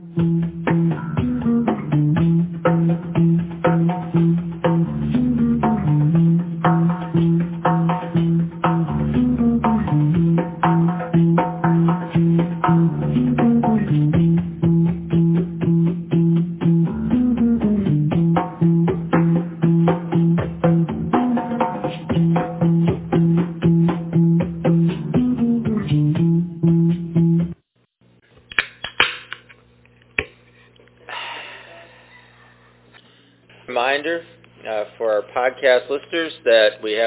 Reminder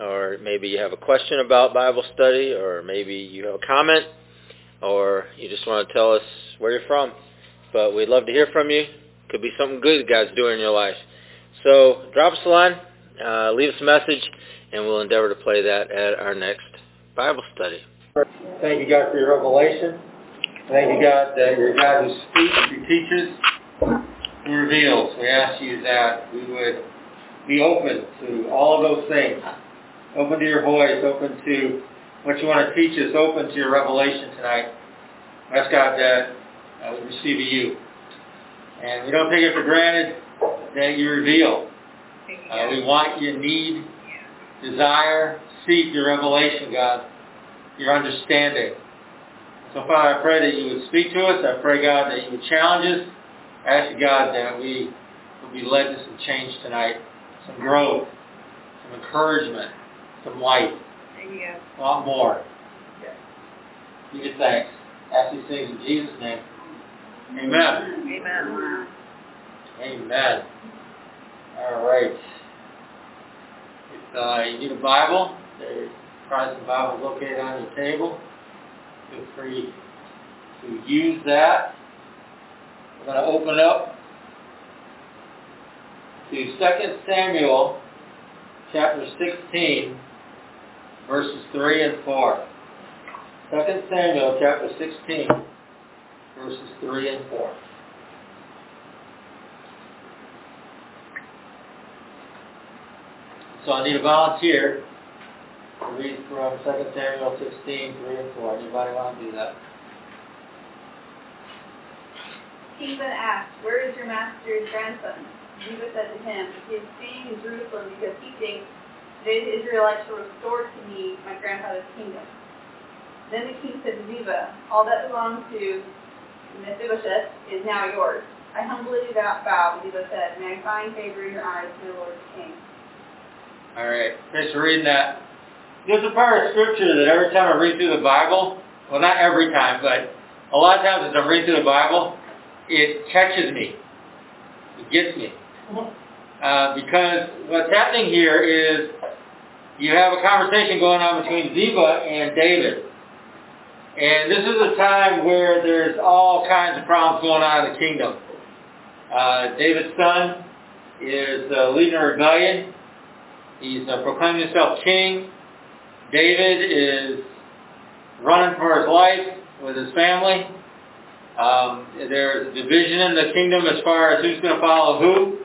or maybe you have a question about Bible study, or maybe you have a comment, or you just want to tell us where you're from. But we'd love to hear from you. Could be something good God's doing in your life. So drop us a line, uh, leave us a message, and we'll endeavor to play that at our next Bible study. Thank you, God, for your revelation. Thank you, God, that you're God who speaks, who teaches, who reveals. We ask you that we would be open to all of those things. Open to your voice, open to what you want to teach us, open to your revelation tonight. Ask God that uh, we receive you. And we don't take it for granted that you reveal. Uh, we want you, need, desire, seek your revelation, God, your understanding. So Father, I pray that you would speak to us. I pray, God, that you would challenge us. I ask you, God, that we will be led to some change tonight some growth, some encouragement, some light. Amen. A lot more. Give you thanks. Ask these things in Jesus' name. Amen. Amen. Amen. All right. If uh, you need a Bible, there's some Bibles located on your table. Feel free to use that. We're going to open up to 2 Samuel chapter 16, verses 3 and 4. 2 Samuel chapter 16, verses 3 and 4. So I need a volunteer to read from 2 Samuel 16, 3 and 4. Anybody want to do that? Ziba asked, Where is your master's grandson? Jesus said to him, He is staying in Jerusalem because he thinks the Israelites will restore to me my grandfather's kingdom. Then the king said to Ziba, All that belongs to Mephibosheth is now yours. I humbly do that bow, Ziba said, May I find favor in your eyes, my lord the king. All right. Thanks for reading that. There's a part of scripture that every time I read through the Bible, well, not every time, but a lot of times as I read through the Bible, it catches me. It gets me. Uh, because what's happening here is you have a conversation going on between Ziba and David. And this is a time where there's all kinds of problems going on in the kingdom. Uh, David's son is uh, leading a rebellion. He's uh, proclaiming himself king. David is running for his life with his family. Um, there's division in the kingdom as far as who's going to follow who.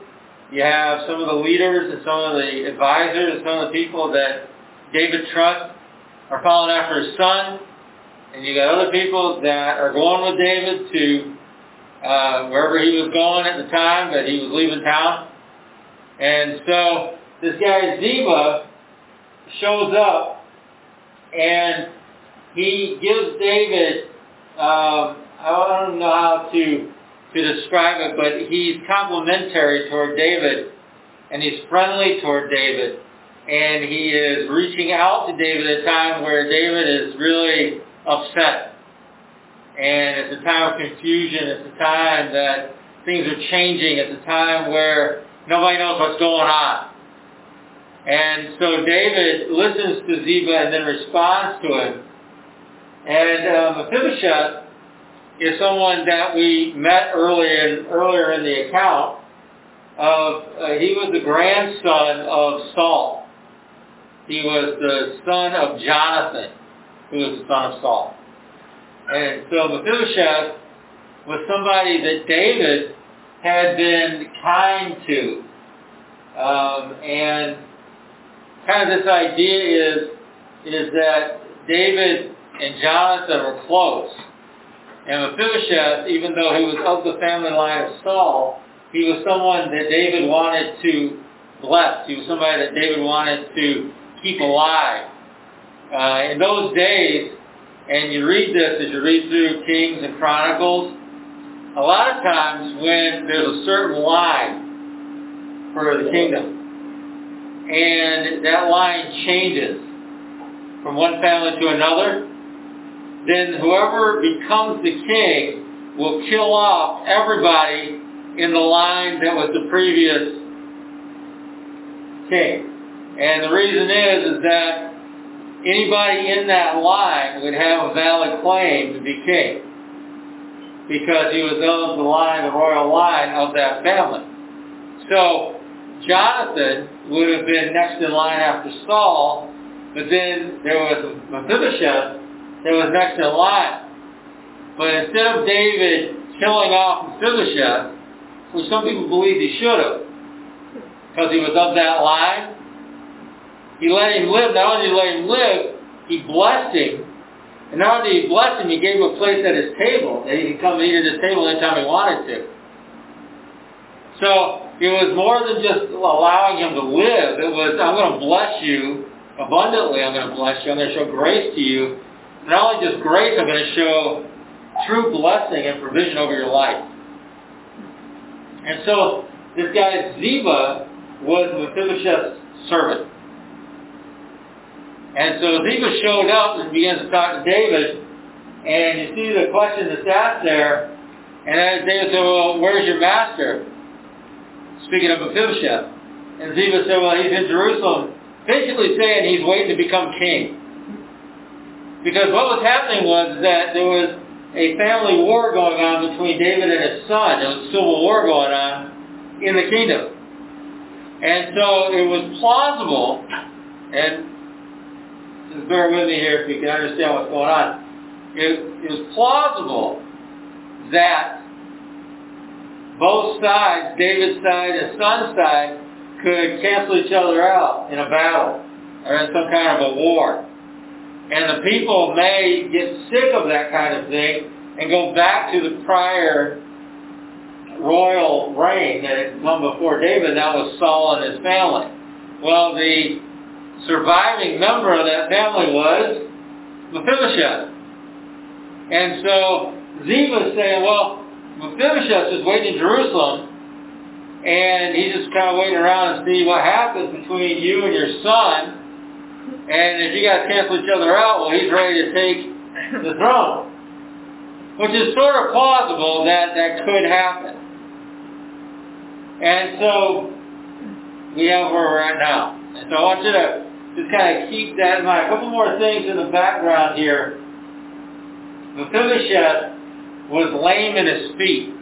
You have some of the leaders and some of the advisors and some of the people that David trusts are following after his son. And you got other people that are going with David to uh, wherever he was going at the time that he was leaving town. And so this guy Ziba shows up and he gives David, um, I don't know how to, to describe it, but he's complimentary toward David and he's friendly toward David. And he is reaching out to David at a time where David is really upset. And it's a time of confusion. It's a time that things are changing. It's a time where nobody knows what's going on. And so David listens to Ziba and then responds to him. And uh, Mephibosheth is someone that we met earlier in, earlier in the account. of, uh, he was the grandson of Saul. He was the son of Jonathan, who was the son of Saul. And so Mephibosheth was somebody that David had been kind to. Um, and kind of this idea is, is that David and Jonathan were close. And Mephibosheth, even though he was of the family line of Saul, he was someone that David wanted to bless. He was somebody that David wanted to keep alive. Uh, in those days, and you read this as you read through Kings and Chronicles, a lot of times when there's a certain line for the kingdom, and that line changes from one family to another, then whoever becomes the king will kill off everybody in the line that was the previous king. And the reason is, is that anybody in that line would have a valid claim to be king because he was of the line, the royal line of that family. So Jonathan would have been next in line after Saul, but then there was Mephibosheth that was next in Lot. But instead of David killing off Mephibosheth, which some people believe he should have, because he was of that line, he let him live. Not only did he let him live, he blessed him and not only did he bless him, he gave him a place at his table, that he could come and eat at his table anytime he wanted to. So it was more than just allowing him to live. It was, I'm going to bless you abundantly. I'm going to bless you. I'm going to show grace to you. Not only just grace, I'm going to show true blessing and provision over your life. And so this guy Ziba was Mephibosheth's servant. And so Ziba showed up and begins to talk to David, and you see the question that's asked there, and David said, well, where's your master? Speaking of Mephibosheth. And Ziba said, well, he's in Jerusalem, basically saying he's waiting to become king. Because what was happening was that there was a family war going on between David and his son. There was a civil war going on in the kingdom. And so it was plausible, and just bear with me here if you can understand what's going on. It, it was plausible that both sides, David's side and son's side, could cancel each other out in a battle or in some kind of a war. And the people may get sick of that kind of thing and go back to the prior royal reign that had come before David, that was Saul and his family. Well, the surviving member of that family was Mephibosheth. And so Ziba is saying, well, Mephibosheth is waiting in Jerusalem, and he's just kind of waiting around to see what happens between you and your son. And if you guys cancel each other out, well, he's ready to take the throne. Which is sort of plausible that that could happen. And so we have where we're at now. So I want you to just kind of keep that in mind. A couple more things in the background here. Mephibosheth was lame in his feet.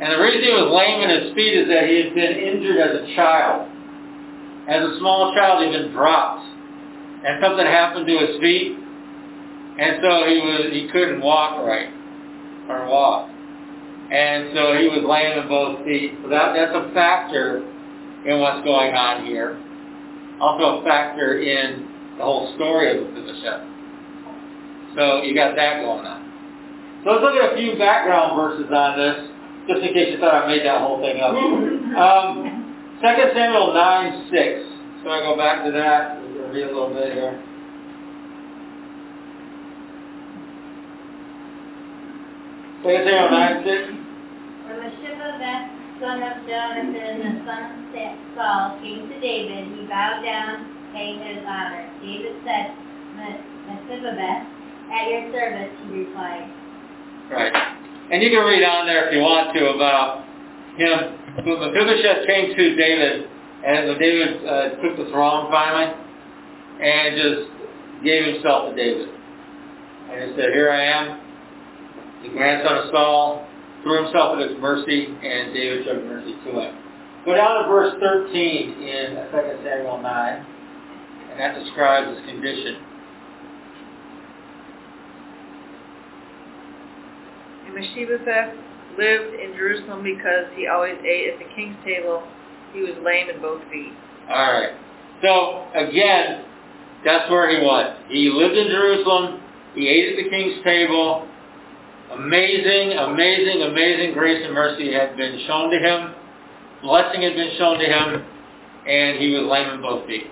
And the reason he was lame in his feet is that he had been injured as a child. As a small child, he'd been dropped. And something happened to his feet. And so he was he couldn't walk right. Or walk. And so he was lame in both feet. So that, that's a factor in what's going on here also a factor in the whole story of Mephibosheth. So you got that going on. So let's look at a few background verses on this, just in case you thought I made that whole thing up. Um, 2 Samuel 9, 6. So I go back to that. We're going to read a little bit here. Second Samuel 9, 6. For Mephibosheth son of Jonathan, the son of Saul, came to David, he bowed down, paying his honor. David said, Mephibosheth, at your service, he replied. Right. And you can read on there if you want to about him. Mephibosheth came to David, and David uh, took the throne finally, and just gave himself to David. And he said, here I am, the grandson of Saul, threw himself at his mercy, and David showed mercy to him. Go down to verse 13 in 2 Samuel 9, and that describes his condition. And Mephibosheth lived in Jerusalem because he always ate at the king's table. He was lame in both feet. All right. So again, that's where he was. He lived in Jerusalem. He ate at the king's table. Amazing, amazing, amazing grace and mercy had been shown to him. Blessing had been shown to him, and he was lame in both feet.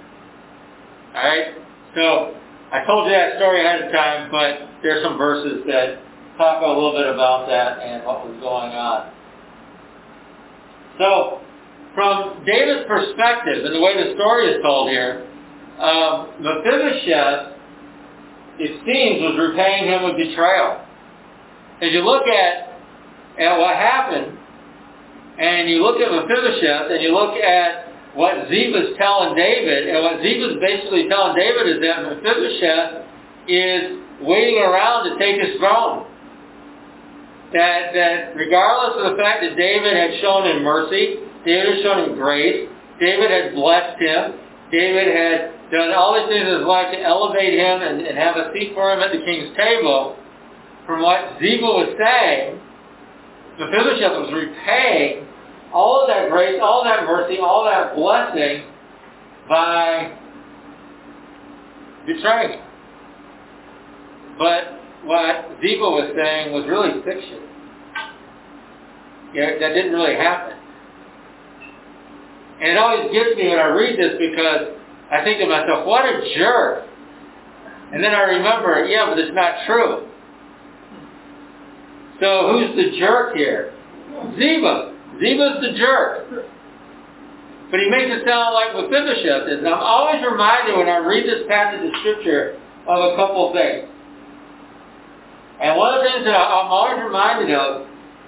All right. So I told you that story ahead of time, but there's some verses that talk a little bit about that and what was going on. So, from David's perspective, and the way the story is told here, um, Mephibosheth, it seems, was repaying him with betrayal. As you look at, at what happened, and you look at Mephibosheth, and you look at what Ziba's telling David, and what Ziba's basically telling David is that Mephibosheth is waiting around to take his throne that, that regardless of the fact that David had shown him mercy, David had shown him grace, David had blessed him, David had done all these things in his life to elevate him and, and have a seat for him at the king's table, from what Ziba was saying, Mephibosheth was repaying all of that grace, all that mercy, all that blessing by betraying. But what Ziba was saying was really fiction. Yeah, that didn't really happen. And it always gets me when I read this because I think to myself, what a jerk. And then I remember, yeah, but it's not true. So who's the jerk here? Ziba. Ziba's the jerk. But he makes it sound like Mephibosheth is. And I'm always reminded when I read this passage of Scripture of a couple things. And one of the things that I'm always reminded of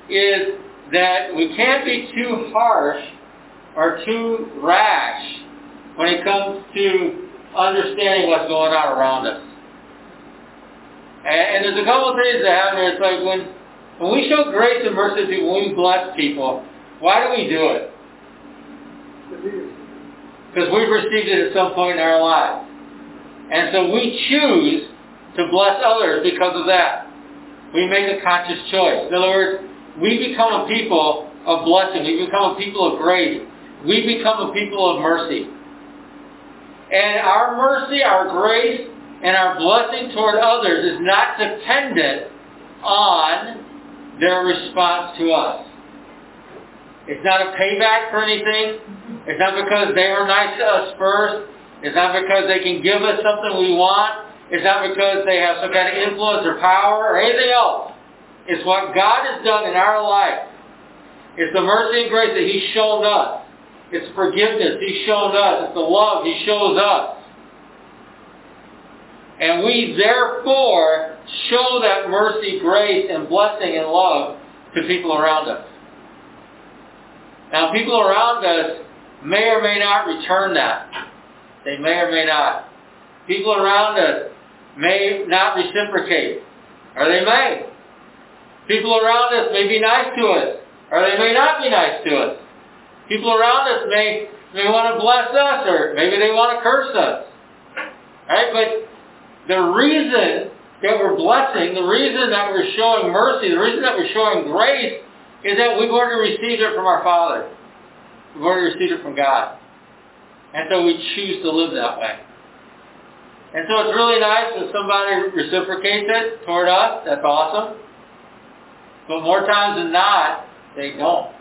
is that we can't be too harsh or too rash when it comes to understanding what's going on around us. And, and there's a couple of things that happen. It's like when, when we show grace and mercy to when we bless people, why do we do it? Because we've received it at some point in our lives. And so we choose to bless others because of that. We make a conscious choice. In other words, we become a people of blessing. We become a people of grace. We become a people of mercy. And our mercy, our grace, and our blessing toward others is not dependent on their response to us. It's not a payback for anything. It's not because they were nice to us first. It's not because they can give us something we want. It's not because they have some kind of influence or power or anything else. It's what God has done in our life. It's the mercy and grace that He's shown us. It's forgiveness He's shown us. It's the love He shows us. And we therefore show that mercy, grace, and blessing and love to people around us. Now, people around us may or may not return that. They may or may not. People around us may not reciprocate, or they may. People around us may be nice to us, or they may not be nice to us. People around us may, may want to bless us, or maybe they want to curse us. Right? But the reason that we're blessing, the reason that we're showing mercy, the reason that we're showing grace is that we've already received it from our Father. We've already received it from God. And so we choose to live that way. And so it's really nice when somebody reciprocates it toward us. That's awesome. But more times than not, they don't.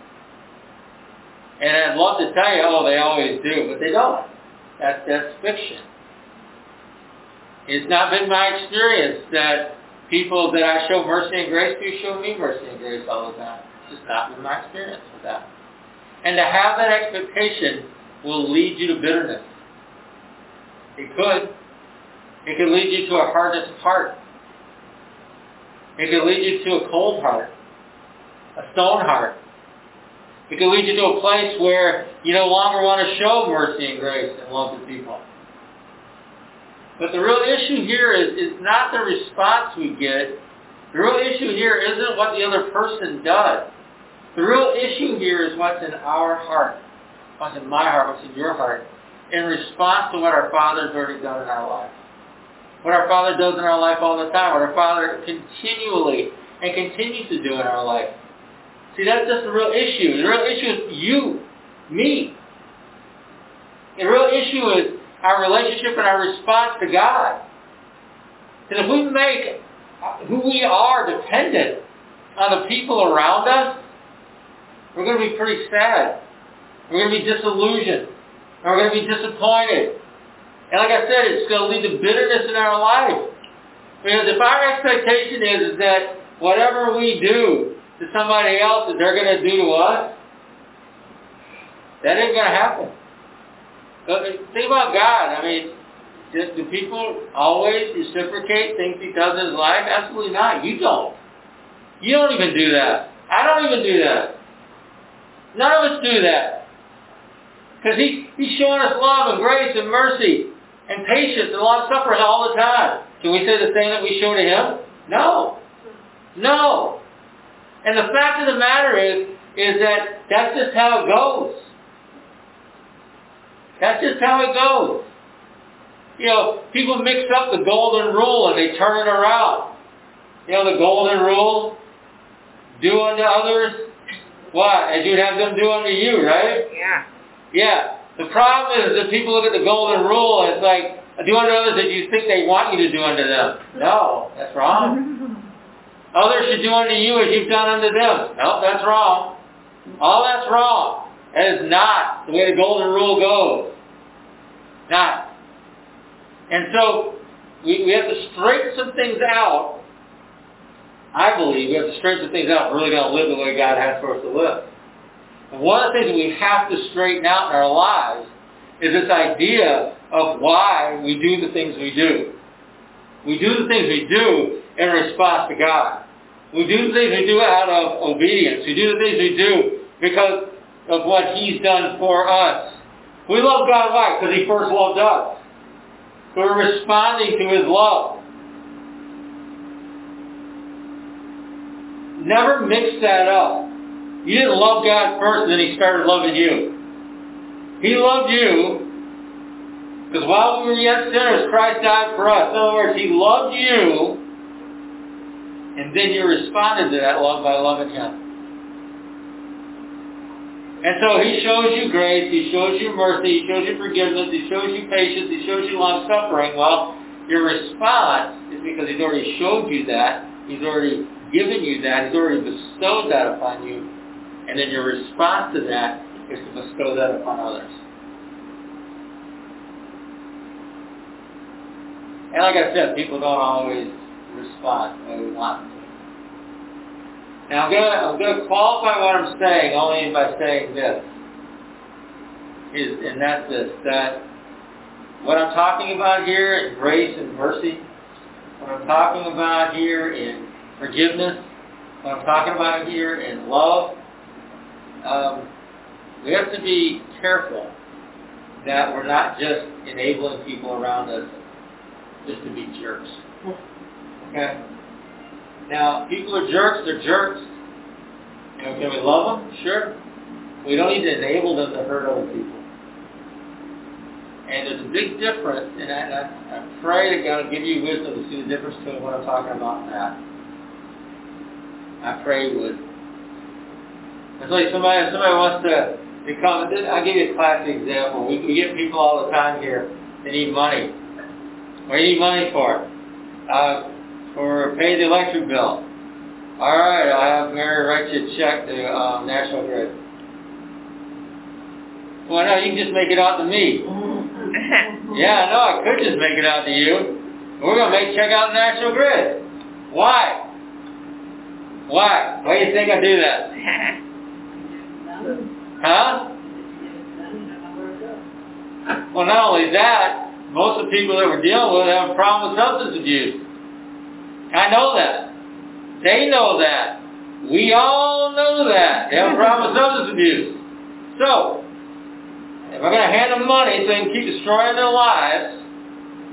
And I'd love to tell you, oh, they always do, but they don't. That's, that's fiction. It's not been my experience that people that I show mercy and grace to show me mercy and grace all the time. It's just not been my experience with that. And to have that expectation will lead you to bitterness. It could. It can lead you to a hardness of heart. It can lead you to a cold heart, a stone heart. It can lead you to a place where you no longer want to show mercy and grace and love to people. But the real issue here is, is not the response we get. The real issue here isn't what the other person does. The real issue here is what's in our heart, what's in my heart, what's in your heart, in response to what our Father's already done in our life. What our Father does in our life all the time, what our Father continually and continues to do in our life. See, that's just the real issue. The real issue is you, me. The real issue is our relationship and our response to God. And if we make who we are dependent on the people around us, we're going to be pretty sad. We're going to be disillusioned. And we're going to be disappointed. And like I said, it's going to lead to bitterness in our life. Because if our expectation is, is that whatever we do to somebody else that they're going to do to us, that ain't going to happen. But uh, think about God. I mean, do people always reciprocate things he does in his life? Absolutely not. You don't. You don't even do that. I don't even do that. None of us do that. Because he, he's showing us love and grace and mercy and patience and long suffering all the time. Can we say the same that we show to him? No. No. And the fact of the matter is, is that that's just how it goes. That's just how it goes. You know, people mix up the golden rule and they turn it around. You know, the golden rule, do unto others what? As you'd have them do unto you, right? Yeah. Yeah. The problem is that people look at the golden rule and it's like, do unto others that you think they want you to do unto them. No, that's wrong. Others should do unto you as you've done unto them. No, that's wrong. All that's wrong. That is not the way the golden rule goes. Not. And so, we, we have to straighten some things out. I believe we have to straighten some things out if we're really going to live the way God has for us to live. One of the things we have to straighten out in our lives is this idea of why we do the things we do. We do the things we do in response to God. We do the things we do out of obedience. We do the things we do because of what He's done for us. We love God why? Because He first loved us. We're responding to His love. Never mix that up. You didn't love God first and then He started loving you. He loved you because while we were yet sinners, Christ died for us. In other words, He loved you and then you responded to that love by loving Him. And so he shows you grace, he shows you mercy, he shows you forgiveness, he shows you patience, he shows you long suffering. Well, your response is because he's already showed you that, he's already given you that, he's already bestowed that upon you. And then your response to that is to bestow that upon others. And like I said, people don't always respond the way we want them to. Now I'm gonna I'm gonna qualify what I'm saying only by saying this. Is and that's this that what I'm talking about here in grace and mercy, what I'm talking about here in forgiveness, what I'm talking about here in love, um, we have to be careful that we're not just enabling people around us just to be jerks. Okay? Now, people are jerks, they're jerks. You know, can we love them? Sure. We don't need to enable them to hurt other people. And there's a big difference, and I, I, I pray that God give you wisdom to see the difference between what I'm talking about and that. I pray He would. It's like somebody, somebody wants to become, I'll give you a classic example. We, we get people all the time here that need money. What do you need money for? Uh, for pay the electric bill. All right, I'll have Mary write you a check to um, National Grid. Well, no, you can just make it out to me. yeah, no, I could just make it out to you. We're going to make check out National Grid. Why? Why? Why do you think I do that? Huh? Well, not only that, most of the people that we're dealing with have a problem with substance abuse. I know that. They know that. We all know that. They have a problem with substance abuse. So, if I'm going to hand them money so they can keep destroying their lives,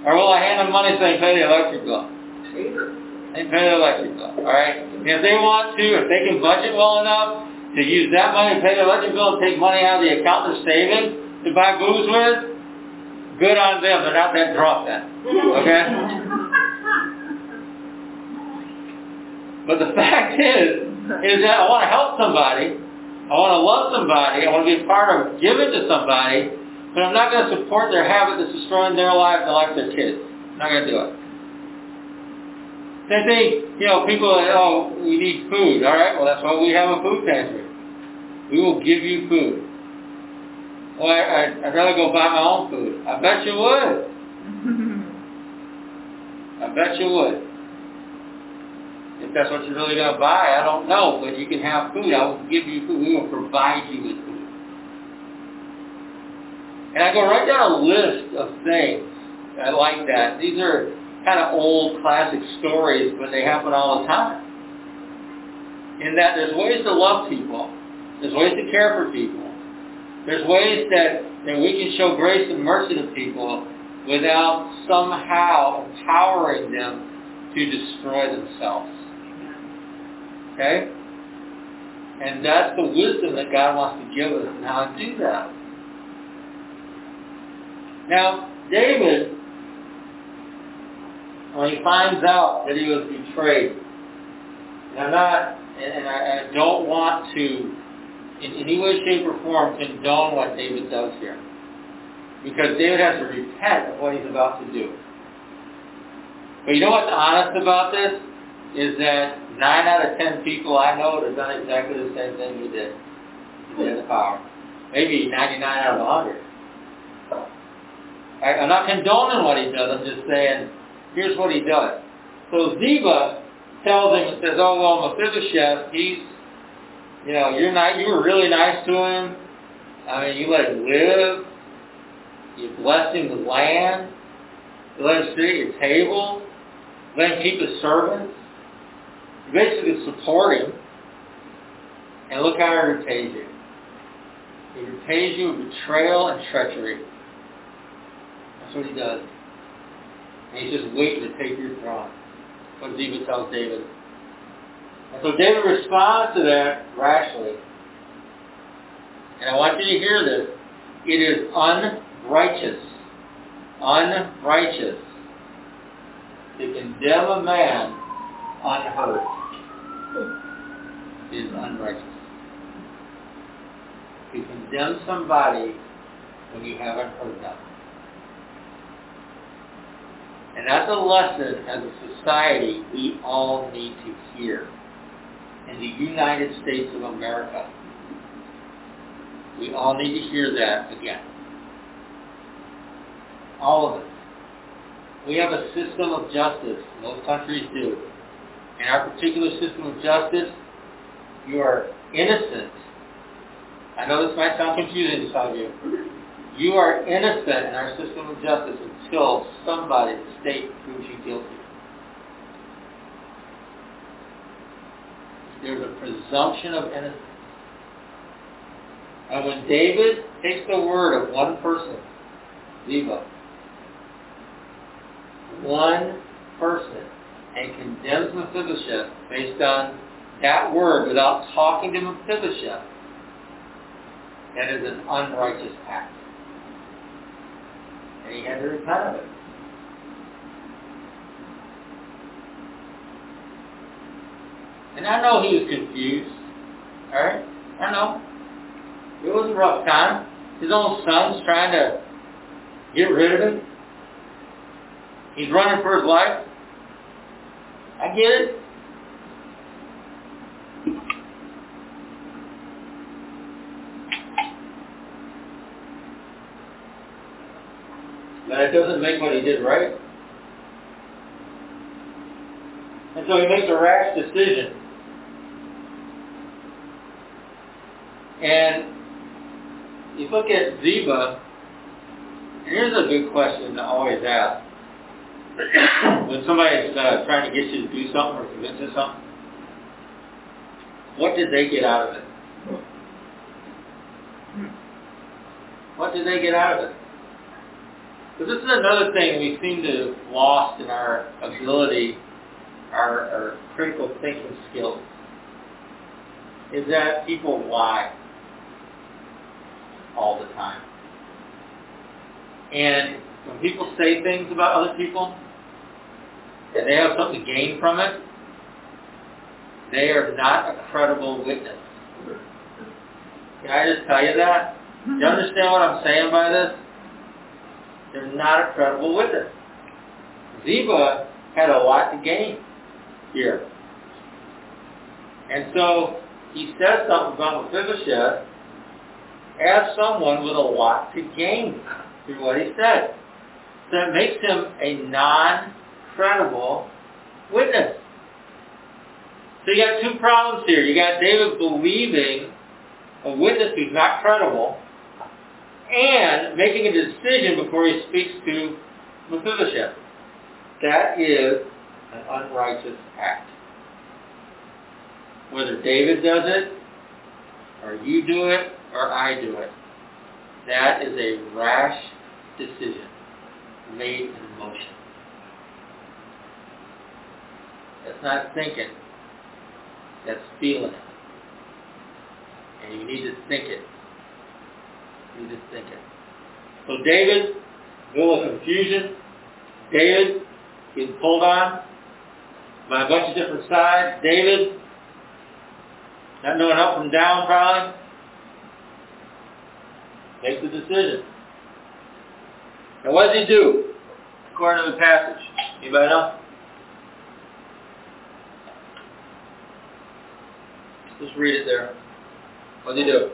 or will I hand them money so they can pay the electric bill? They pay the electric bill, alright? And if they want to, if they can budget well enough, to use that money to pay their electric bill and take money out of the account they're saving to buy booze with, good on them. They're not that drunk then. Okay? But the fact is, is that I want to help somebody. I want to love somebody. I want to be a part of giving to somebody. But I'm not going to support their habit that's destroying their life and the life of their kids. I'm not going to do it. Same thing, you know, people, oh, we need food. All right, well, that's why we have a food pantry. We will give you food. Well, I, I, I'd rather go buy my own food. I bet you would. I bet you would. If that's what you're really going to buy, I don't know, but you can have food. I will give you food. We will provide you with food. And I go right down a list of things I like that. These are kind of old classic stories, but they happen all the time. In that there's ways to love people. There's ways to care for people. There's ways that, that we can show grace and mercy to people without somehow empowering them to destroy themselves. Okay? And that's the wisdom that God wants to give us and how to do that. Now, David, when he finds out that he was betrayed, and I'm not, and I, I don't want to, in any way, shape, or form, condone what David does here. Because David has to repent of what he's about to do. But you know what's honest about this? Is that nine out of ten people I know have done exactly the same thing he did. He the power. Maybe 99 out of 100. I, I'm not condoning what he does. I'm just saying, here's what he does. So Ziba tells him and says, "Oh well, Mephibosheth, he's, you know, you're not. You were really nice to him. I mean, you let him live. You blessed him with land. You let him sit at your table. Let him keep his servants. You basically support him. And look how he repays you. He repays you with betrayal and treachery. That's what he does. And he's just waiting to take your throne. What Ziba tells David. And so David responds to that rashly. And I want you to hear this. It is unrighteous, unrighteous to condemn a man unheard. It is unrighteous. To condemn somebody when you haven't heard them. And that's a lesson as a society we all need to hear. In the United States of America, we all need to hear that again. All of us. We have a system of justice. Most countries do. In our particular system of justice, you are innocent. I know this might sound confusing to some of you. You are innocent in our system of justice until somebody, the state, proves you guilty. There's a presumption of innocence. And when David takes the word of one person, Ziba, one person, and condemns Mephibosheth based on that word without talking to Mephibosheth, that is an unrighteous act. And he had to repent of it. And I know he was confused. Alright? I know. It was a rough time. His own son's trying to get rid of him. He's running for his life. I get it. But it doesn't make what he did right. And so he makes a rash decision. And if you look at Ziba, here's a good question to always ask. when somebody's uh, trying to get you to do something or convince you something, what did they get out of it? What did they get out of it? Because this is another thing we seem to have lost in our ability, our, our critical thinking skills. is that people lie all the time. And when people say things about other people, and they have something to gain from it, they are not a credible witness. Can I just tell you that? Do you understand what I'm saying by this? They're not a credible witness. Ziba had a lot to gain here. And so he says something about Mephibosheth as someone with a lot to gain through what he said. That makes him a non-credible witness. So you got two problems here. You got David believing a witness who's not credible and making a decision before he speaks to Mephibosheth. That is an unrighteous act. Whether David does it, or you do it, or I do it, that is a rash decision made in emotion. That's not thinking. That's feeling. And you need to think it. You need to think it. So David, middle of confusion, David getting pulled on by a bunch of different sides. David, not knowing up from down probably, makes the decision. And what does he do? According to the passage. Anybody know? Just read it there. What does he do?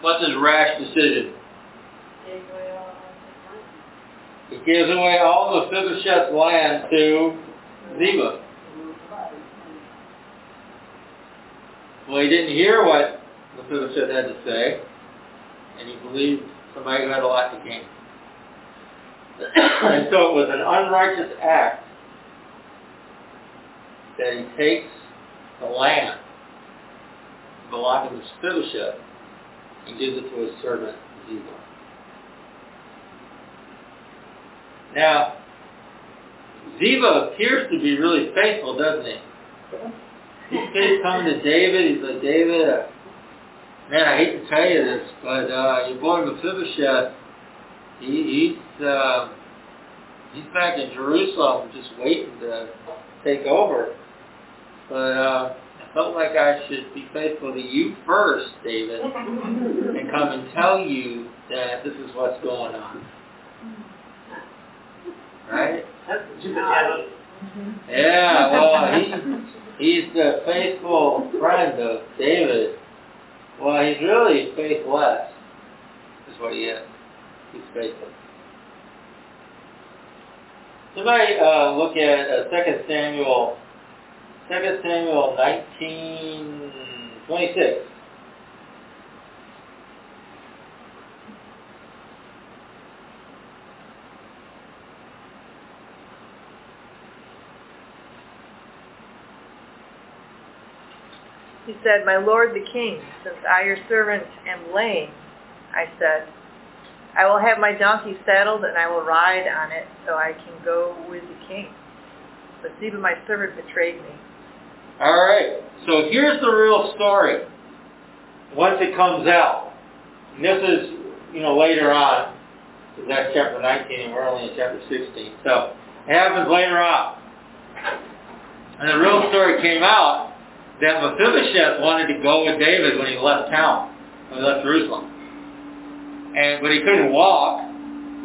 What's his rash decision? He gives away all of Mephibosheth's land to Ziba. Well, he didn't hear what Mephibosheth had to say, and he believed somebody who had a lot to gain. and so it was an unrighteous act that he takes the land belonging to Mephibosheth and gives it to his servant Ziba. Now, Ziba appears to be really faithful, doesn't he? He keeps coming to David. He's like, David, uh, man, I hate to tell you this, but uh, your boy Mephibosheth, he, he's uh, he's back in Jerusalem, just waiting to take over. But uh, I felt like I should be faithful to you first, David, and come and tell you that this is what's going on. Right? Yeah, well, he, he's the faithful friend of David. Well, he's really faithless, is what he is. He's faithful. Somebody uh, look at uh, 2 Samuel, 2 Samuel 19, 26. Said, My lord the king, since I your servant am lame, I said, I will have my donkey saddled and I will ride on it so I can go with the king. But Ziba my servant betrayed me. All right. So here's the real story. Once it comes out, and this is, you know, later on, that's chapter 19 and we're only in chapter 16. So it happens later on. And the real story came out that Mephibosheth wanted to go with David when he left town, when he left Jerusalem. And but he couldn't walk.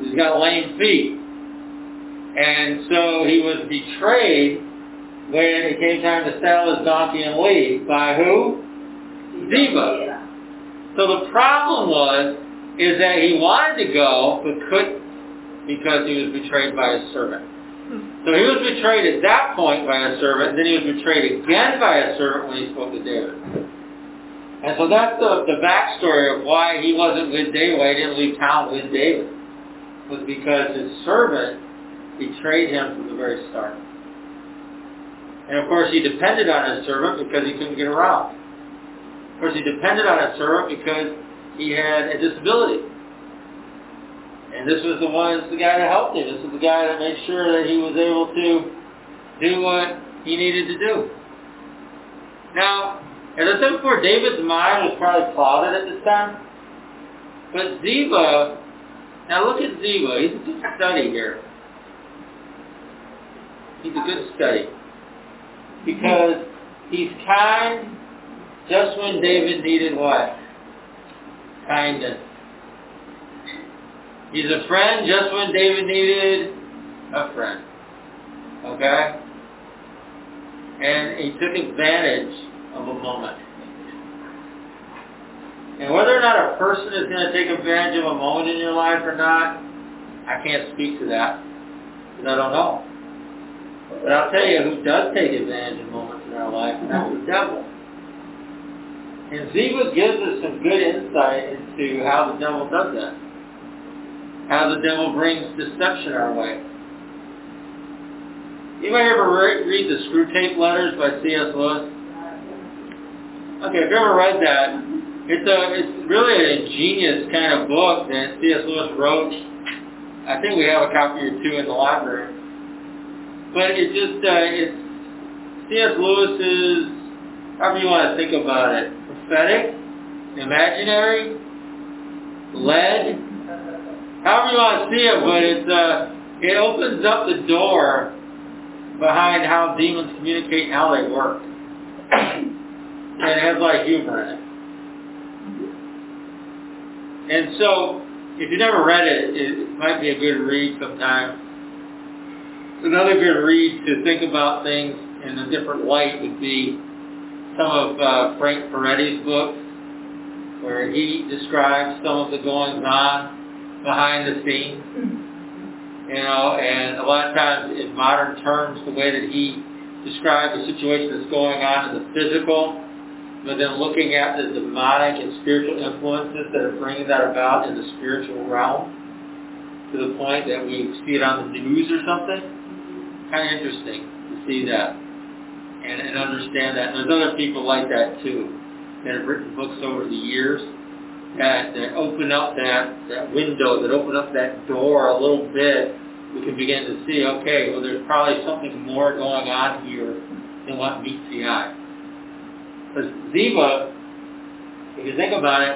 He's got lame feet. And so he was betrayed when it came time to saddle his donkey and leave by who? Ziba. So the problem was is that he wanted to go but couldn't because he was betrayed by his servant. So he was betrayed at that point by a servant, and then he was betrayed again by a servant when he spoke to David. And so that's the, the backstory of why he wasn't with David, why he didn't leave town with David, was because his servant betrayed him from the very start. And of course he depended on his servant because he couldn't get around. Of course he depended on his servant because he had a disability. And this was the one, the guy that helped him. This is the guy that made sure that he was able to do what he needed to do. Now, as I said before, David's mind was probably clouded at this time. But Ziba, now look at Ziba. He's a good study here. He's a good study. Because he's kind just when David needed what? Kindness. He's a friend just when David needed a friend. Okay? And he took advantage of a moment. And whether or not a person is going to take advantage of a moment in your life or not, I can't speak to that. Because I don't know. But I'll tell you who does take advantage of moments in our life, and that's the devil. And Ziba gives us some good insight into how the devil does that. How the devil brings deception our way. Anybody ever re- read the Screwtape Letters by C.S. Lewis? Okay, if you ever read that, it's a it's really an ingenious kind of book that C.S. Lewis wrote. I think we have a copy or two in the library. But it just uh, it's C.S. Lewis's however you want to think about it, prophetic, imaginary, led, however you want to see it, but it's uh, it opens up the door behind how demons communicate and how they work. and it has a lot of humor in it. And so, if you never read it, it might be a good read sometime. Another good read to think about things in a different light would be some of uh, Frank Peretti's books, where he describes some of the goings on behind the scenes. You know, and a lot of times in modern terms, the way that he describes the situation that's going on in the physical, but then looking at the demonic and spiritual influences that are bringing that about in the spiritual realm, to the point that we see it on the news or something. Kind of interesting to see that and, and understand that. And there's other people like that too that have written books over the years that, that open up that, that window, that open up that door a little bit, we can begin to see, okay, well there's probably something more going on here than what meets the eye. Because Ziba, if you think about it,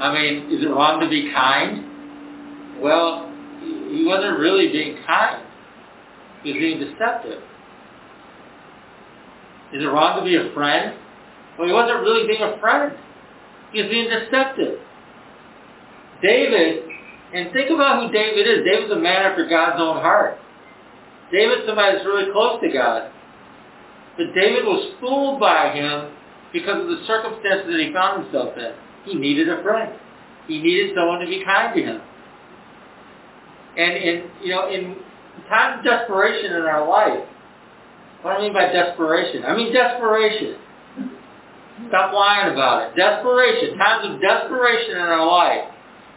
I mean, is it wrong to be kind? Well, he wasn't really being kind. He was being deceptive. Is it wrong to be a friend? Well, he wasn't really being a friend. He was being deceptive. David, and think about who David is. David's a man after God's own heart. David's somebody that's really close to God. But David was fooled by him because of the circumstances that he found himself in. He needed a friend. He needed someone to be kind to him. And in you know, in times of desperation in our life, what do I mean by desperation? I mean desperation. Stop lying about it. Desperation. Times of desperation in our life,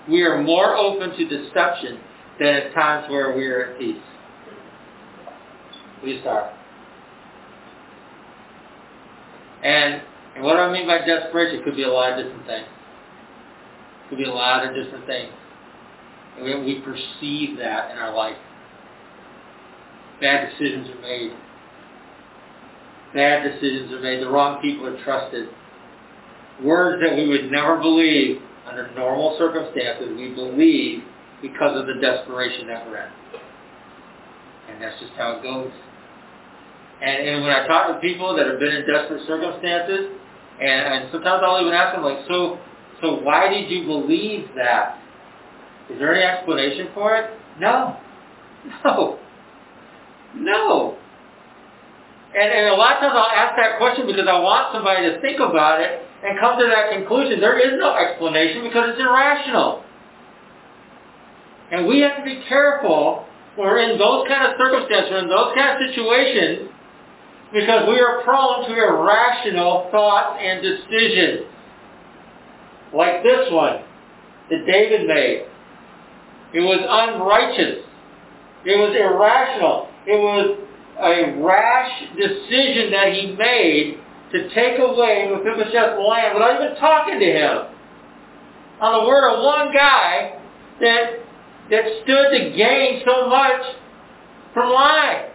we are more open to deception than at times where we are at peace. We start. And, and what do I mean by desperation? It could be a lot of different things. It could be a lot of different things. And we, we perceive that in our life. Bad decisions are made. Bad decisions are made. The wrong people are trusted. Words that we would never believe under normal circumstances, we believe because of the desperation that we're in. And that's just how it goes. And, and when I talk to people that have been in desperate circumstances, and, and sometimes I'll even ask them, like, so, so why did you believe that? Is there any explanation for it? No. No. No. And, and a lot of times I'll ask that question because I want somebody to think about it and come to that conclusion. There is no explanation because it's irrational. And we have to be careful when we're in those kind of circumstances, or in those kind of situations, because we are prone to irrational thoughts and decisions. Like this one that David made. It was unrighteous. It was irrational. It was a rash decision that he made to take away Mephibosheth's land without even talking to him. On the word of one guy that that stood to gain so much from lying.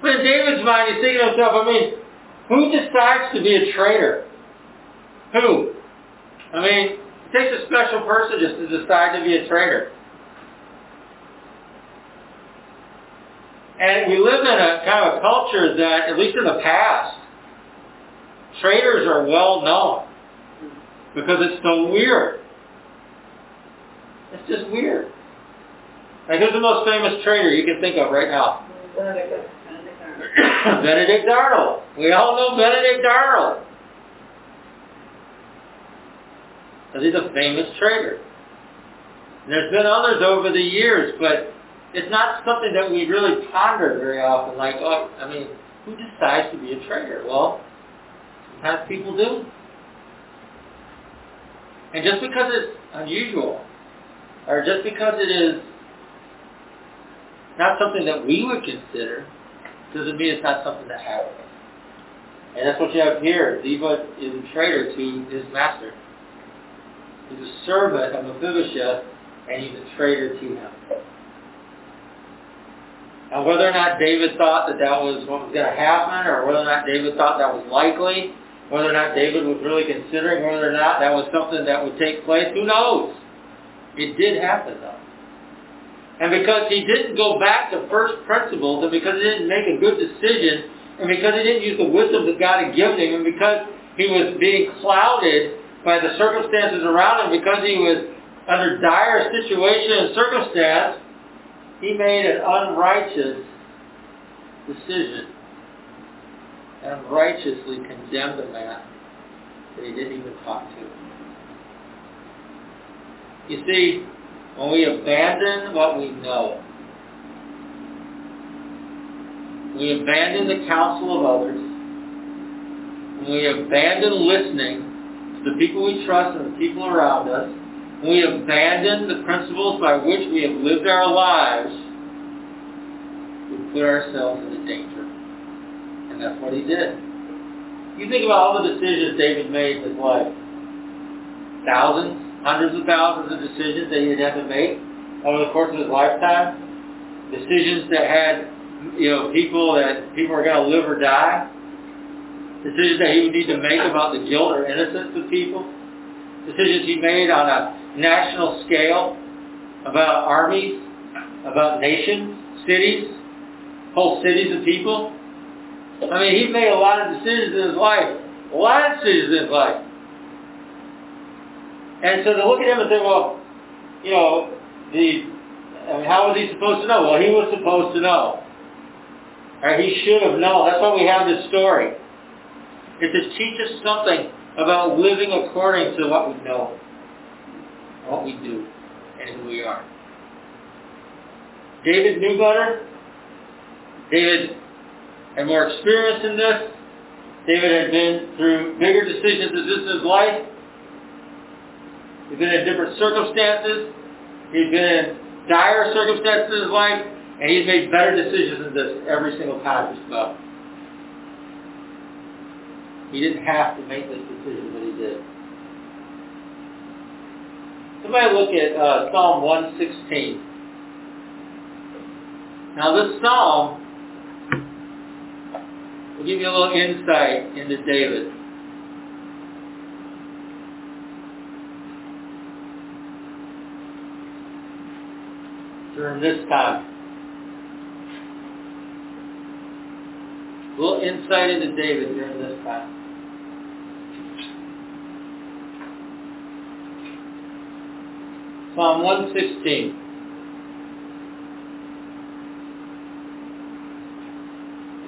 But in David's mind, he's thinking to himself, I mean, who decides to be a traitor? Who? I mean, it takes a special person just to decide to be a traitor. And we live in a kind of a culture that, at least in the past, traitors are well known because it's so weird. It's just weird. Like, who's the most famous traitor you can think of right now? Benedict Benedict Arnold. We all know Benedict Arnold. Because he's a famous traitor. And there's been others over the years, but it's not something that we really ponder very often. Like, oh, I mean, who decides to be a traitor? Well, sometimes people do. And just because it's unusual, or just because it is not something that we would consider, doesn't mean it's not something that happens. And that's what you have here. Ziba is a traitor to his master. He's a servant of Mephibosheth, and he's a traitor to him. Now, whether or not David thought that that was what was going to happen, or whether or not David thought that was likely, whether or not David was really considering whether or not that was something that would take place, who knows? It did happen, though. And because he didn't go back to first principles, and because he didn't make a good decision, and because he didn't use the wisdom that God had given him, and because he was being clouded by the circumstances around him, because he was under dire situation and circumstance, he made an unrighteous decision and righteously condemned a man that he didn't even talk to. You see, when we abandon what we know, we abandon the counsel of others, when we abandon listening to the people we trust and the people around us, when we abandon the principles by which we have lived our lives, we put ourselves into danger. And that's what he did. You think about all the decisions David made in his life. Thousands, hundreds of thousands of decisions that he had to make over the course of his lifetime. Decisions that had, you know, people that people are going to live or die. Decisions that he would need to make about the guilt or innocence of people. Decisions he made on a national scale about armies, about nations, cities, whole cities of people. I mean, he made a lot of decisions in his life. A lot of decisions in his life. And so to look at him and say, well, you know, the, I mean, how was he supposed to know? Well, he was supposed to know. Or he should have known. That's why we have this story. It's to teach us something about living according to what we know, what we do, and who we are. David knew better. David had more experience in this. David had been through bigger decisions than this in his life. He'd been in different circumstances. He'd been in dire circumstances in his life, and he's made better decisions than this every single time just about. He didn't have to make this decision, but he did. Somebody look at uh, Psalm 116. Now this psalm will give you a little insight into David. During this time. A little insight into David during this time. Psalm 116.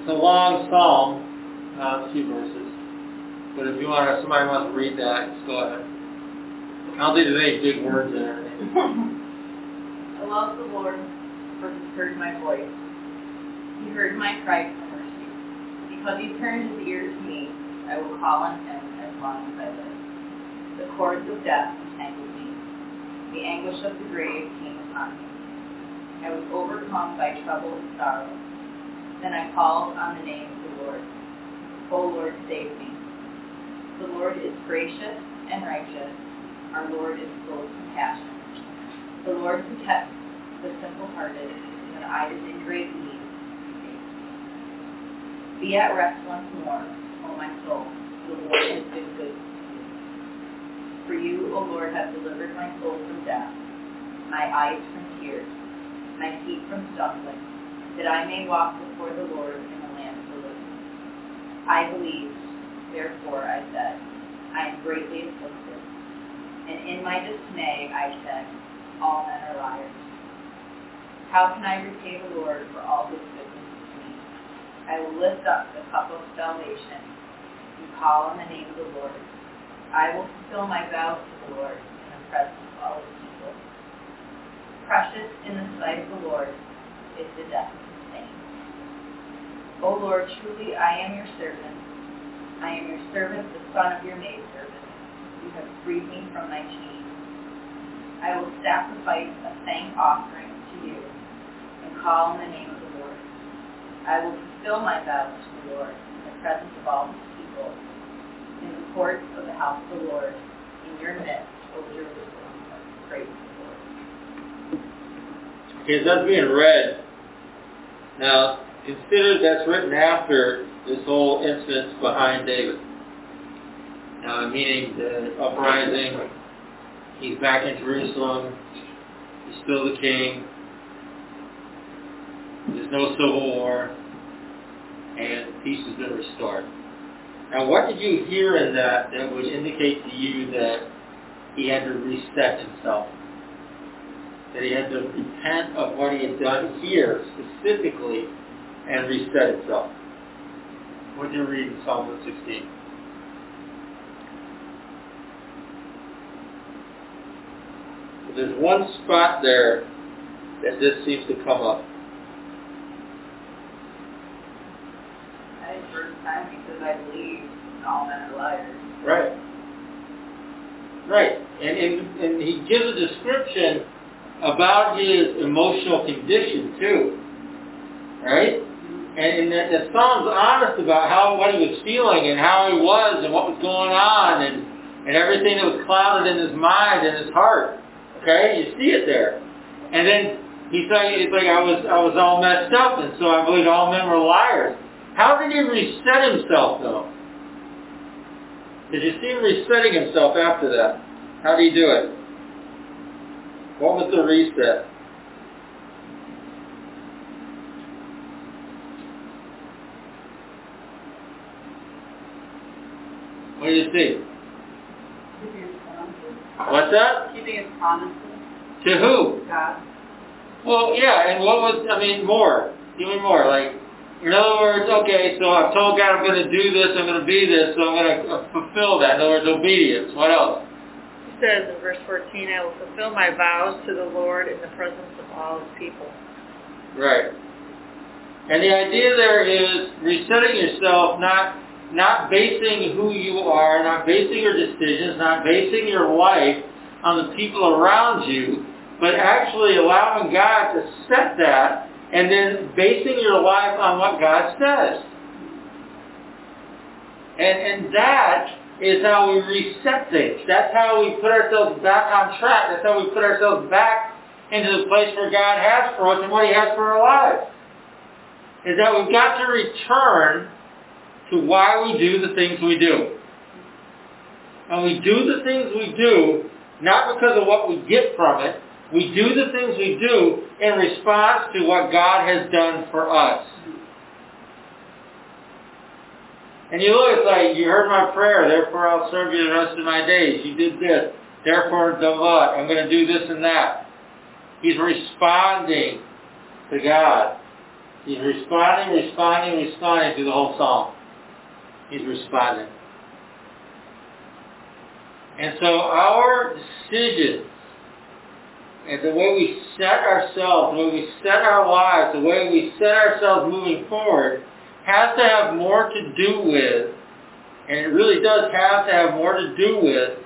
It's a long psalm, uh, a few verses. But if you want to, somebody wants to read that, just go ahead. I don't think there's any big words in there. I love the Lord, for he heard my voice. He heard my cry for mercy. Because he turned his ear to me, I will call on him as long as I live. The cords of death entangled me. The anguish of the grave came upon me. I was overcome by trouble and sorrow. Then I called on the name of the Lord. O Lord, save me. The Lord is gracious and righteous. Our Lord is full of compassion. The Lord protects the simple-hearted when I is in great need. Be at rest once more, O my soul. The Lord has been good to you. For you, O Lord, have delivered my soul from death, my eyes from tears, my feet from stumbling, that I may walk before the Lord in the land of the living. I believed, therefore I said, I am greatly afflicted. And in my dismay I said, all men are liars. How can I repay the Lord for all his goodness to me? I will lift up the cup of salvation and call on the name of the Lord. I will fulfill my vows to the Lord in the presence of all his people. Precious in the sight of the Lord is the death. O Lord, truly I am your servant. I am your servant, the son of your maidservant. You have freed me from my chains. I will sacrifice a thank offering to you and call on the name of the Lord. I will fulfill my vows to the Lord in the presence of all his people, in the courts of the house of the Lord, in your midst, O Jerusalem. Praise the Lord. Okay, that's being read. Now, consider that's written after this whole incident behind David. Now, meaning the uprising, he's back in Jerusalem, he's still the king, there's no civil war, and peace has been restored. Now, what did you hear in that that would indicate to you that he had to reset himself? That he had to repent of what he had done here specifically and reset itself. What did you read in Psalm 116? There's one spot there that this seems to come up. I first time because I believe all men are liars. Right. Right. And, and, and he gives a description about his emotional condition too. Right? And, and that Psalm's honest about how what he was feeling and how he was and what was going on and, and everything that was clouded in his mind and his heart. Okay? You see it there. And then he's like, he's like I was I was all messed up and so I believe all men were liars. How did he reset himself though? Did you see him resetting himself after that? How did he do it? What was the reset? What do you see? Keeping promises. What's that? Keeping his promises. To who? God. Well, yeah, and what was, I mean, more. Me more. Like, in other words, okay, so I've told God I'm going to do this, I'm going to be this, so I'm going to uh, fulfill that. In other words, obedience. What else? He says in verse 14, I will fulfill my vows to the Lord in the presence of all his people. Right. And the idea there is resetting yourself, not not basing who you are, not basing your decisions, not basing your life on the people around you, but actually allowing God to set that and then basing your life on what God says. And and that is how we reset things. That's how we put ourselves back on track. That's how we put ourselves back into the place where God has for us and what He has for our lives. Is that we've got to return to why we do the things we do. And we do the things we do not because of what we get from it. We do the things we do in response to what God has done for us. And you look, it's like, you heard my prayer, therefore I'll serve you the rest of my days. You did this, therefore the what? I'm going to do this and that. He's responding to God. He's responding, responding, responding to the whole psalm. He's responding. And so our decisions and the way we set ourselves, the way we set our lives, the way we set ourselves moving forward has to have more to do with, and it really does have to have more to do with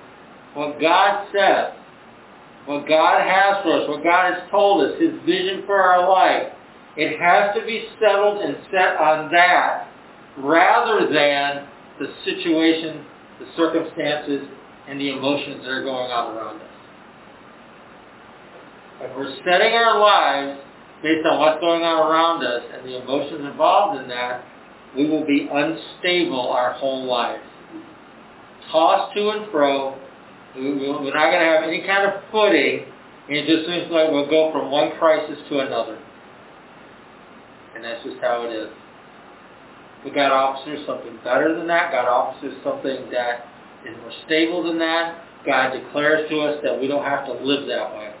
what God says, what God has for us, what God has told us, His vision for our life. It has to be settled and set on that rather than the situation, the circumstances, and the emotions that are going on around us. If we're setting our lives based on what's going on around us and the emotions involved in that, we will be unstable our whole lives. Tossed to and fro. We're not going to have any kind of footing. And it just seems like we'll go from one crisis to another. And that's just how it is. But God offers something better than that. God offers something that is more stable than that. God declares to us that we don't have to live that way.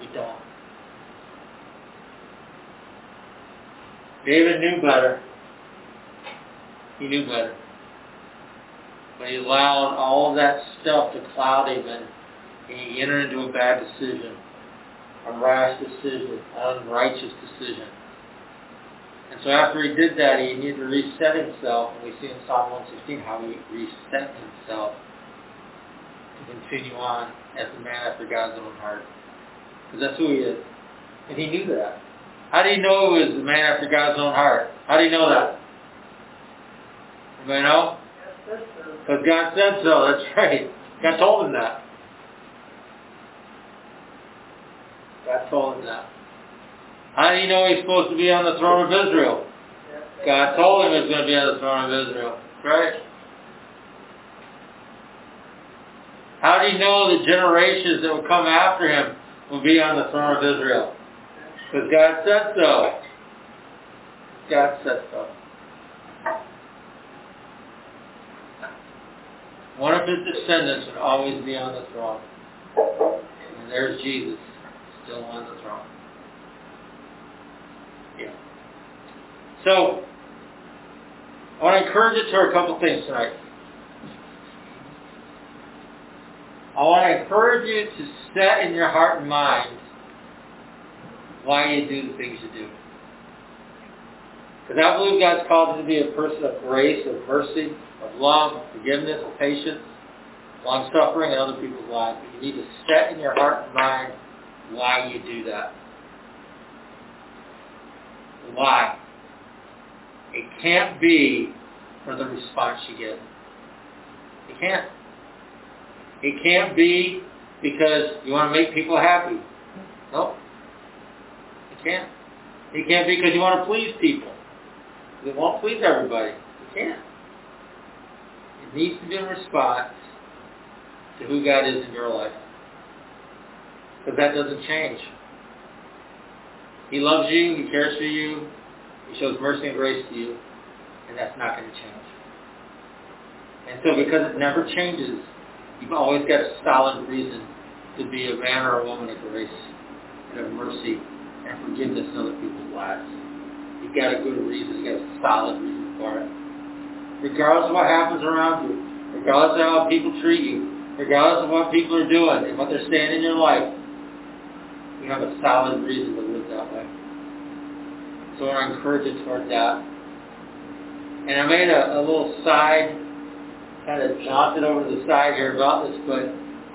We don't. David knew better. He knew better. But he allowed all that stuff to cloud him and he entered into a bad decision, a rash decision, an unrighteous decision. And so after he did that, he needed to reset himself. And we see in Psalm 116 how he reset himself to continue on as a man after God's own heart. Because that's who he is. And he knew that. How do you know he was a man after God's own heart? How do you know that? Anybody know? Because God said so. That's right. God told him that. God told him that. How do you know he's supposed to be on the throne of Israel? God told him he was going to be on the throne of Israel. Right? How do you know the generations that will come after him will be on the throne of Israel? Because God said so. God said so. One of his descendants would always be on the throne. And there's Jesus, still on the throne. So, I want to encourage you to a couple things tonight. I want to encourage you to set in your heart and mind why you do the things you do. Because I believe God's called you to be a person of grace, of mercy, of love, of forgiveness, of patience, long suffering in other people's lives. But you need to set in your heart and mind why you do that. Why? It can't be for the response you get. It can't. It can't be because you want to make people happy. Nope. It can't. It can't be because you want to please people. It won't please everybody. It can't. It needs to be in response to who God is in your life. Because that doesn't change. He loves you. He cares for you. He shows mercy and grace to you. And that's not going to change. And so because it never changes, you've always got a solid reason to be a man or a woman of grace and of mercy and forgiveness in other people's lives. You've got a good reason. You've got a solid reason for it. Regardless of what happens around you, regardless of how people treat you, regardless of what people are doing and what they're saying in your life, you have a solid reason to. So I encourage you toward that. And I made a, a little side, kind of jaunted over to the side here about this, but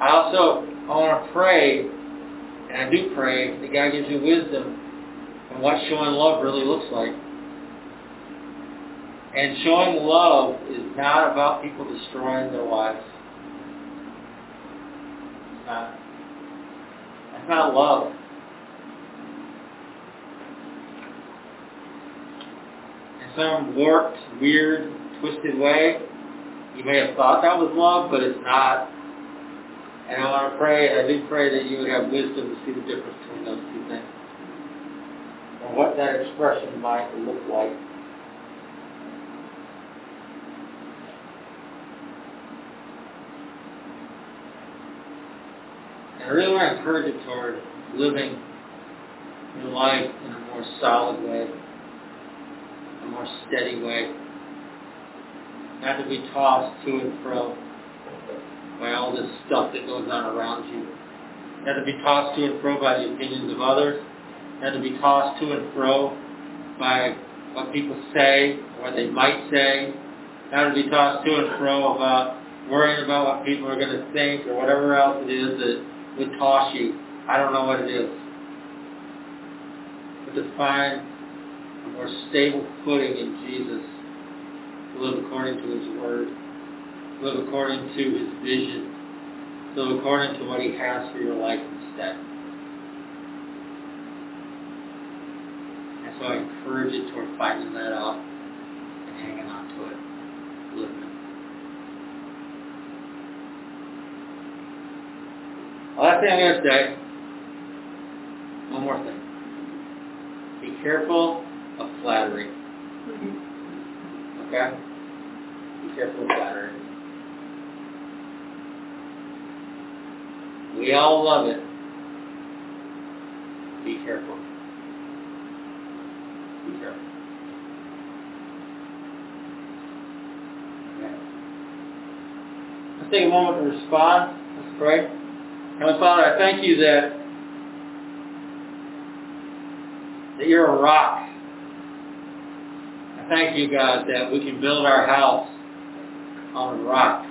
I also I want to pray, and I do pray, that God gives you wisdom on what showing love really looks like. And showing love is not about people destroying their lives. It's not. That's not love. Some warped, weird, twisted way, you may have thought that was love, but it's not. And I want to pray, and I do pray that you would have wisdom to see the difference between those two things. And what that expression might look like. And I really want to encourage you toward living your life in a more solid way, a more steady way. Not to be tossed to and fro by all this stuff that goes on around you. Not to be tossed to and fro by the opinions of others. Not to be tossed to and fro by what people say or what they might say. Not to be tossed to and fro about worrying about what people are going to think or whatever else it is that would toss you. I don't know what it is. But to find more stable footing in Jesus, to live according to his word, to live according to his vision, to live according to what he has for your life instead. And so I encourage you toward fighting that out and hanging on to it, living it. Last thing I'm going to say, one more thing. Be careful flattery. Okay? Be careful of flattery. We all love it. Be careful. Be careful. Take a moment to respond. Let's pray. Heavenly Father, I thank you that that you're a rock. Thank you, God, that we can build our house on rock.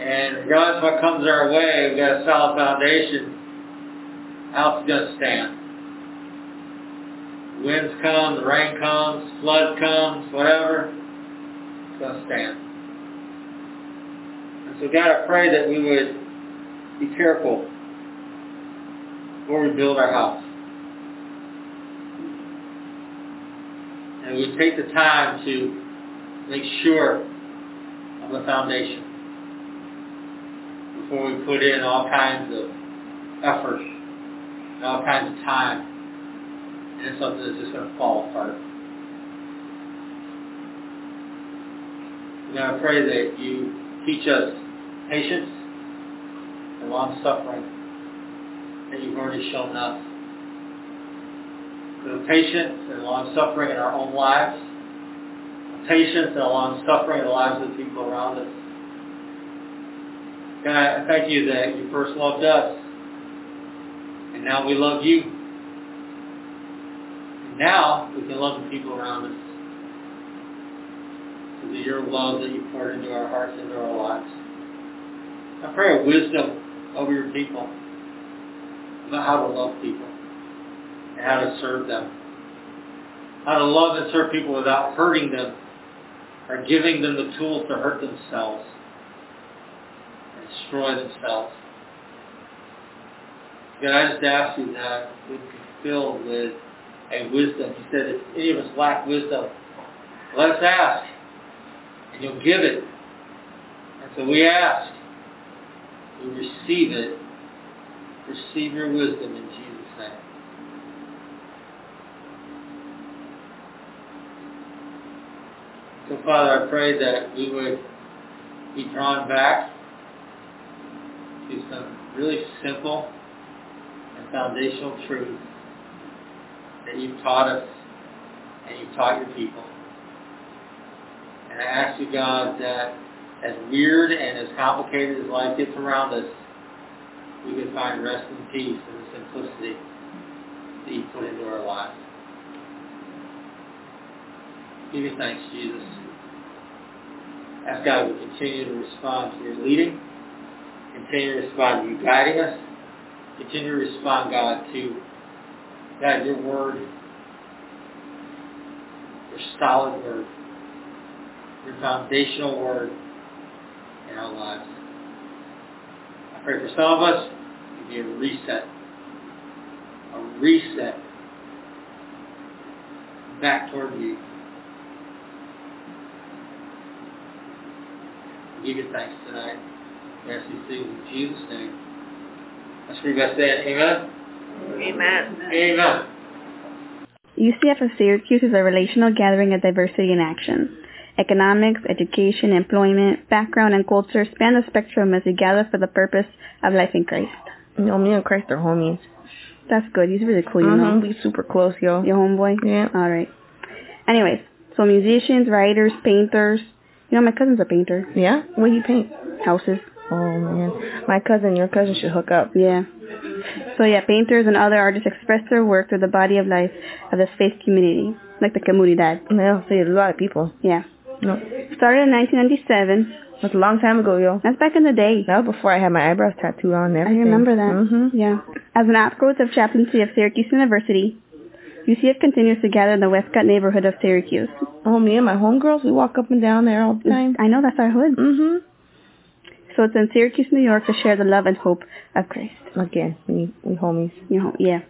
And regardless what comes our way, we've got a solid foundation. House is going to stand. Winds come, the rain comes, flood comes, whatever, it's going to stand. And so God, I pray that we would be careful before we build our house. And we take the time to make sure of the foundation before we put in all kinds of effort and all kinds of time into something that's just going to fall apart. And I pray that you teach us patience and long suffering that you've already shown us. The patience and long suffering in our own lives, patience and long suffering in the lives of the people around us. God, I thank you that you first loved us, and now we love you. And now we can love the people around us. Because of your love that you poured into our hearts, and into our lives. I pray a wisdom over your people about how to love people how to serve them. How to love and serve people without hurting them or giving them the tools to hurt themselves and destroy themselves. God, I just ask you that we be filled with a wisdom. He said if any of us lack wisdom, let us ask and you'll give it. And so we ask we receive it. Receive your wisdom in Jesus' name. So, Father, I pray that we would be drawn back to some really simple and foundational truths that you've taught us and you've taught your people. And I ask you, God, that as weird and as complicated as life gets around us, we can find rest and peace in the simplicity that you put into our lives. Give you thanks, Jesus. Ask God to continue to respond to your leading, continue to respond to you guiding us, continue to respond, God, to God, your word, your solid word, your foundational word in our lives. I pray for some of us, to be a reset. A reset back toward you. Give you thanks tonight. We ask these things in Jesus' name. Let's read by saying amen. Amen. Amen. UCF of Syracuse is a relational gathering of diversity in action. Economics, education, employment, background, and culture span the spectrum as we gather for the purpose of life in Christ. You know, me and Christ are homies. That's good. He's really cool, you mm-hmm. know. We super close, yo. Your homeboy? Yeah. All right. Anyways, so musicians, writers, painters. You know, my cousin's a painter. Yeah? What do you paint? Houses. Oh, man. My cousin, your cousin should hook up. Yeah. So yeah, painters and other artists express their work through the body of life of the faith community, like the comunidad. Yeah, so there's a lot of people. Yeah. No. Started in 1997. That's a long time ago, yo. That's back in the day. That was before I had my eyebrows tattooed on and I remember that. Mm-hmm. Yeah. As an outgrowth of chaplaincy of Syracuse University, UCF continues to gather in the Westcott neighborhood of Syracuse. Oh, me and my homegirls, we walk up and down there all the time. I know that's our hood. Mm-hmm. So it's in Syracuse, New York to share the love and hope of Christ. Again, we we homies. You know, yeah.